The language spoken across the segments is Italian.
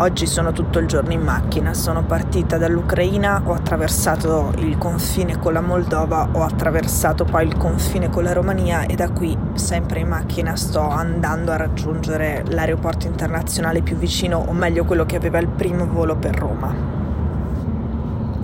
Oggi sono tutto il giorno in macchina, sono partita dall'Ucraina, ho attraversato il confine con la Moldova, ho attraversato poi il confine con la Romania e da qui, sempre in macchina, sto andando a raggiungere l'aeroporto internazionale più vicino, o meglio quello che aveva il primo volo per Roma.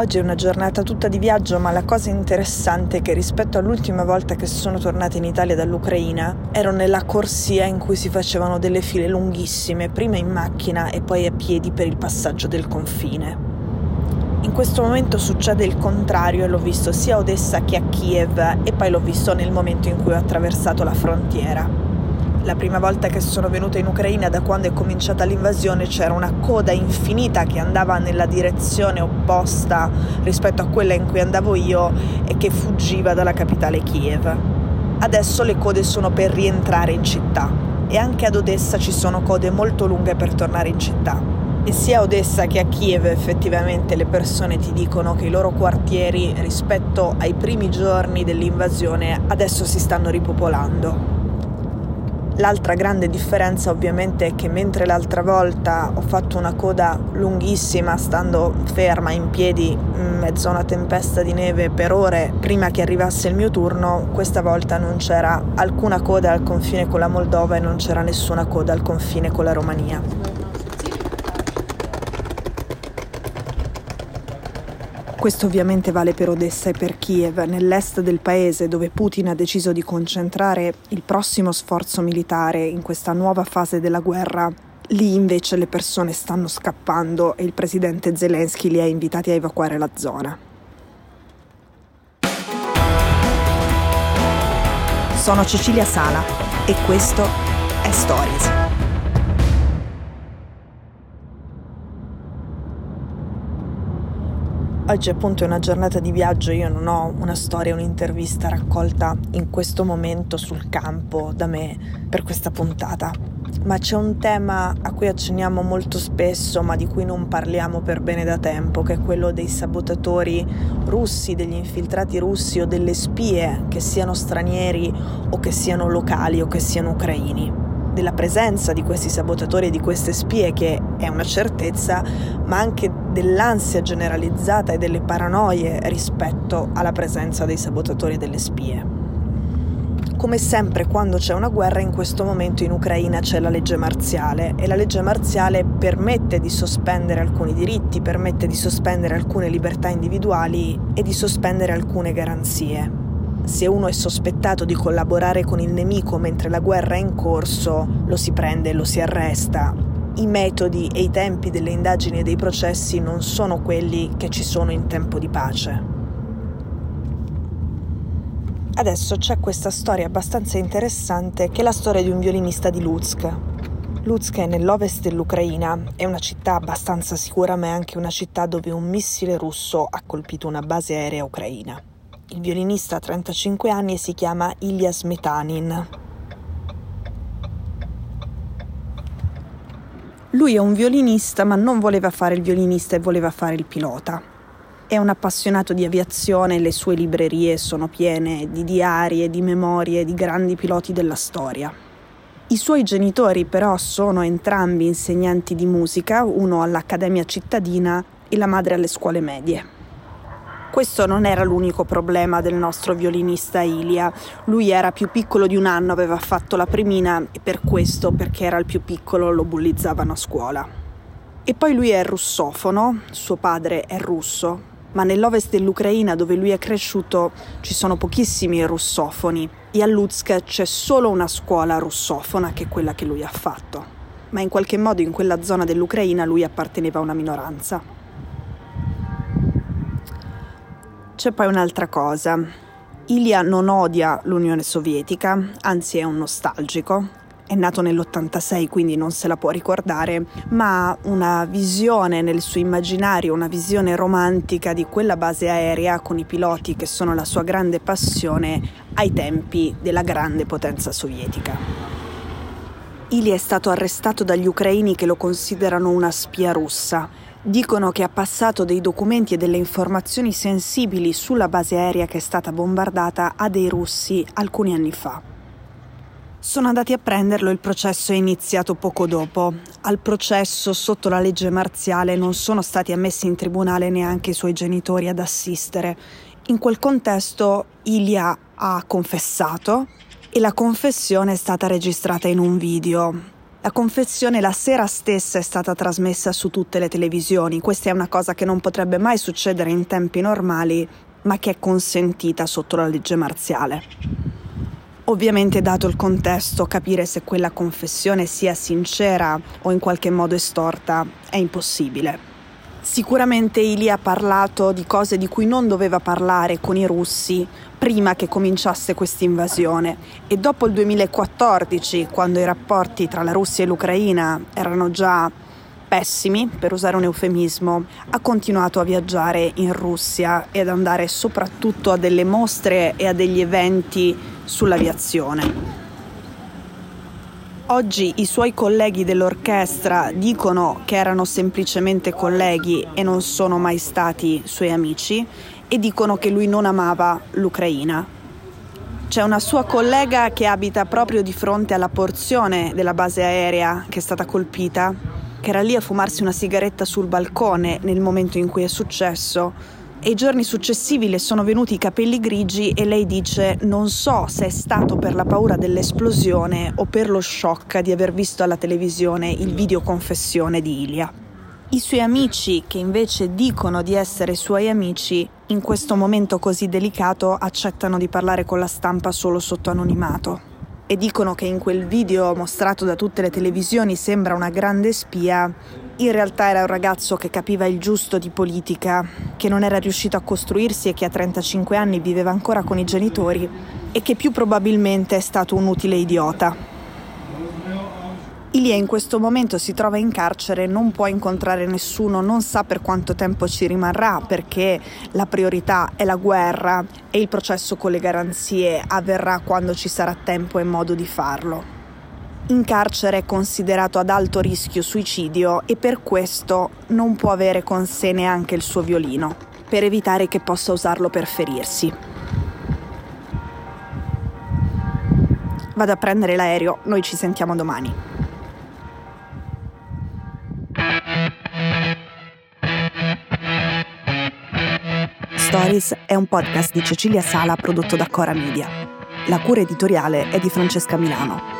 Oggi è una giornata tutta di viaggio, ma la cosa interessante è che rispetto all'ultima volta che sono tornata in Italia dall'Ucraina, ero nella corsia in cui si facevano delle file lunghissime, prima in macchina e poi a piedi per il passaggio del confine. In questo momento succede il contrario e l'ho visto sia a Odessa che a Kiev e poi l'ho visto nel momento in cui ho attraversato la frontiera la prima volta che sono venuta in Ucraina da quando è cominciata l'invasione c'era una coda infinita che andava nella direzione opposta rispetto a quella in cui andavo io e che fuggiva dalla capitale Kiev. Adesso le code sono per rientrare in città e anche ad Odessa ci sono code molto lunghe per tornare in città. E sia a Odessa che a Kiev effettivamente le persone ti dicono che i loro quartieri rispetto ai primi giorni dell'invasione adesso si stanno ripopolando L'altra grande differenza ovviamente è che mentre l'altra volta ho fatto una coda lunghissima stando ferma in piedi in mezzo a una tempesta di neve per ore prima che arrivasse il mio turno, questa volta non c'era alcuna coda al confine con la Moldova e non c'era nessuna coda al confine con la Romania. Questo ovviamente vale per Odessa e per Kiev, nell'est del paese dove Putin ha deciso di concentrare il prossimo sforzo militare in questa nuova fase della guerra. Lì invece le persone stanno scappando e il presidente Zelensky li ha invitati a evacuare la zona. Sono Cecilia Sala e questo è Stories. Oggi appunto è una giornata di viaggio, io non ho una storia, un'intervista raccolta in questo momento sul campo da me per questa puntata, ma c'è un tema a cui accenniamo molto spesso ma di cui non parliamo per bene da tempo, che è quello dei sabotatori russi, degli infiltrati russi o delle spie, che siano stranieri o che siano locali o che siano ucraini. Della presenza di questi sabotatori e di queste spie, che è una certezza, ma anche dell'ansia generalizzata e delle paranoie rispetto alla presenza dei sabotatori e delle spie. Come sempre quando c'è una guerra, in questo momento in Ucraina c'è la legge marziale e la legge marziale permette di sospendere alcuni diritti, permette di sospendere alcune libertà individuali e di sospendere alcune garanzie se uno è sospettato di collaborare con il nemico mentre la guerra è in corso, lo si prende e lo si arresta. I metodi e i tempi delle indagini e dei processi non sono quelli che ci sono in tempo di pace. Adesso c'è questa storia abbastanza interessante che è la storia di un violinista di Lutsk. Lutsk è nell'ovest dell'Ucraina, è una città abbastanza sicura ma è anche una città dove un missile russo ha colpito una base aerea ucraina. Il violinista ha 35 anni e si chiama Ilya Smetanin. Lui è un violinista ma non voleva fare il violinista e voleva fare il pilota. È un appassionato di aviazione, le sue librerie sono piene di diari e di memorie di grandi piloti della storia. I suoi genitori però sono entrambi insegnanti di musica, uno all'Accademia cittadina e la madre alle scuole medie. Questo non era l'unico problema del nostro violinista Ilia. Lui era più piccolo di un anno, aveva fatto la premina e per questo, perché era il più piccolo, lo bullizzavano a scuola. E poi lui è russofono, suo padre è russo, ma nell'ovest dell'Ucraina dove lui è cresciuto ci sono pochissimi russofoni e a Lutsk c'è solo una scuola russofona che è quella che lui ha fatto. Ma in qualche modo in quella zona dell'Ucraina lui apparteneva a una minoranza. C'è poi un'altra cosa. Ilya non odia l'Unione Sovietica, anzi è un nostalgico. È nato nell'86, quindi non se la può ricordare, ma ha una visione nel suo immaginario, una visione romantica di quella base aerea con i piloti che sono la sua grande passione ai tempi della grande potenza sovietica. Ilya è stato arrestato dagli ucraini che lo considerano una spia russa Dicono che ha passato dei documenti e delle informazioni sensibili sulla base aerea che è stata bombardata a dei russi alcuni anni fa. Sono andati a prenderlo, il processo è iniziato poco dopo. Al processo, sotto la legge marziale, non sono stati ammessi in tribunale neanche i suoi genitori ad assistere. In quel contesto Ilia ha confessato e la confessione è stata registrata in un video. La confessione la sera stessa è stata trasmessa su tutte le televisioni. Questa è una cosa che non potrebbe mai succedere in tempi normali, ma che è consentita sotto la legge marziale. Ovviamente, dato il contesto, capire se quella confessione sia sincera o in qualche modo estorta è impossibile. Sicuramente Ili ha parlato di cose di cui non doveva parlare con i russi prima che cominciasse questa invasione e dopo il 2014, quando i rapporti tra la Russia e l'Ucraina erano già pessimi, per usare un eufemismo, ha continuato a viaggiare in Russia e ad andare soprattutto a delle mostre e a degli eventi sull'aviazione. Oggi i suoi colleghi dell'orchestra dicono che erano semplicemente colleghi e non sono mai stati suoi amici e dicono che lui non amava l'Ucraina. C'è una sua collega che abita proprio di fronte alla porzione della base aerea che è stata colpita, che era lì a fumarsi una sigaretta sul balcone nel momento in cui è successo e i giorni successivi le sono venuti i capelli grigi e lei dice non so se è stato per la paura dell'esplosione o per lo shock di aver visto alla televisione il video confessione di Ilia. I suoi amici, che invece dicono di essere suoi amici, in questo momento così delicato accettano di parlare con la stampa solo sotto anonimato e dicono che in quel video mostrato da tutte le televisioni sembra una grande spia, in realtà era un ragazzo che capiva il giusto di politica, che non era riuscito a costruirsi e che a 35 anni viveva ancora con i genitori e che più probabilmente è stato un utile idiota. Ilia in questo momento si trova in carcere, non può incontrare nessuno, non sa per quanto tempo ci rimarrà perché la priorità è la guerra e il processo con le garanzie avverrà quando ci sarà tempo e modo di farlo. In carcere è considerato ad alto rischio suicidio e per questo non può avere con sé neanche il suo violino, per evitare che possa usarlo per ferirsi. Vado a prendere l'aereo, noi ci sentiamo domani. Stories è un podcast di Cecilia Sala prodotto da Cora Media. La cura editoriale è di Francesca Milano.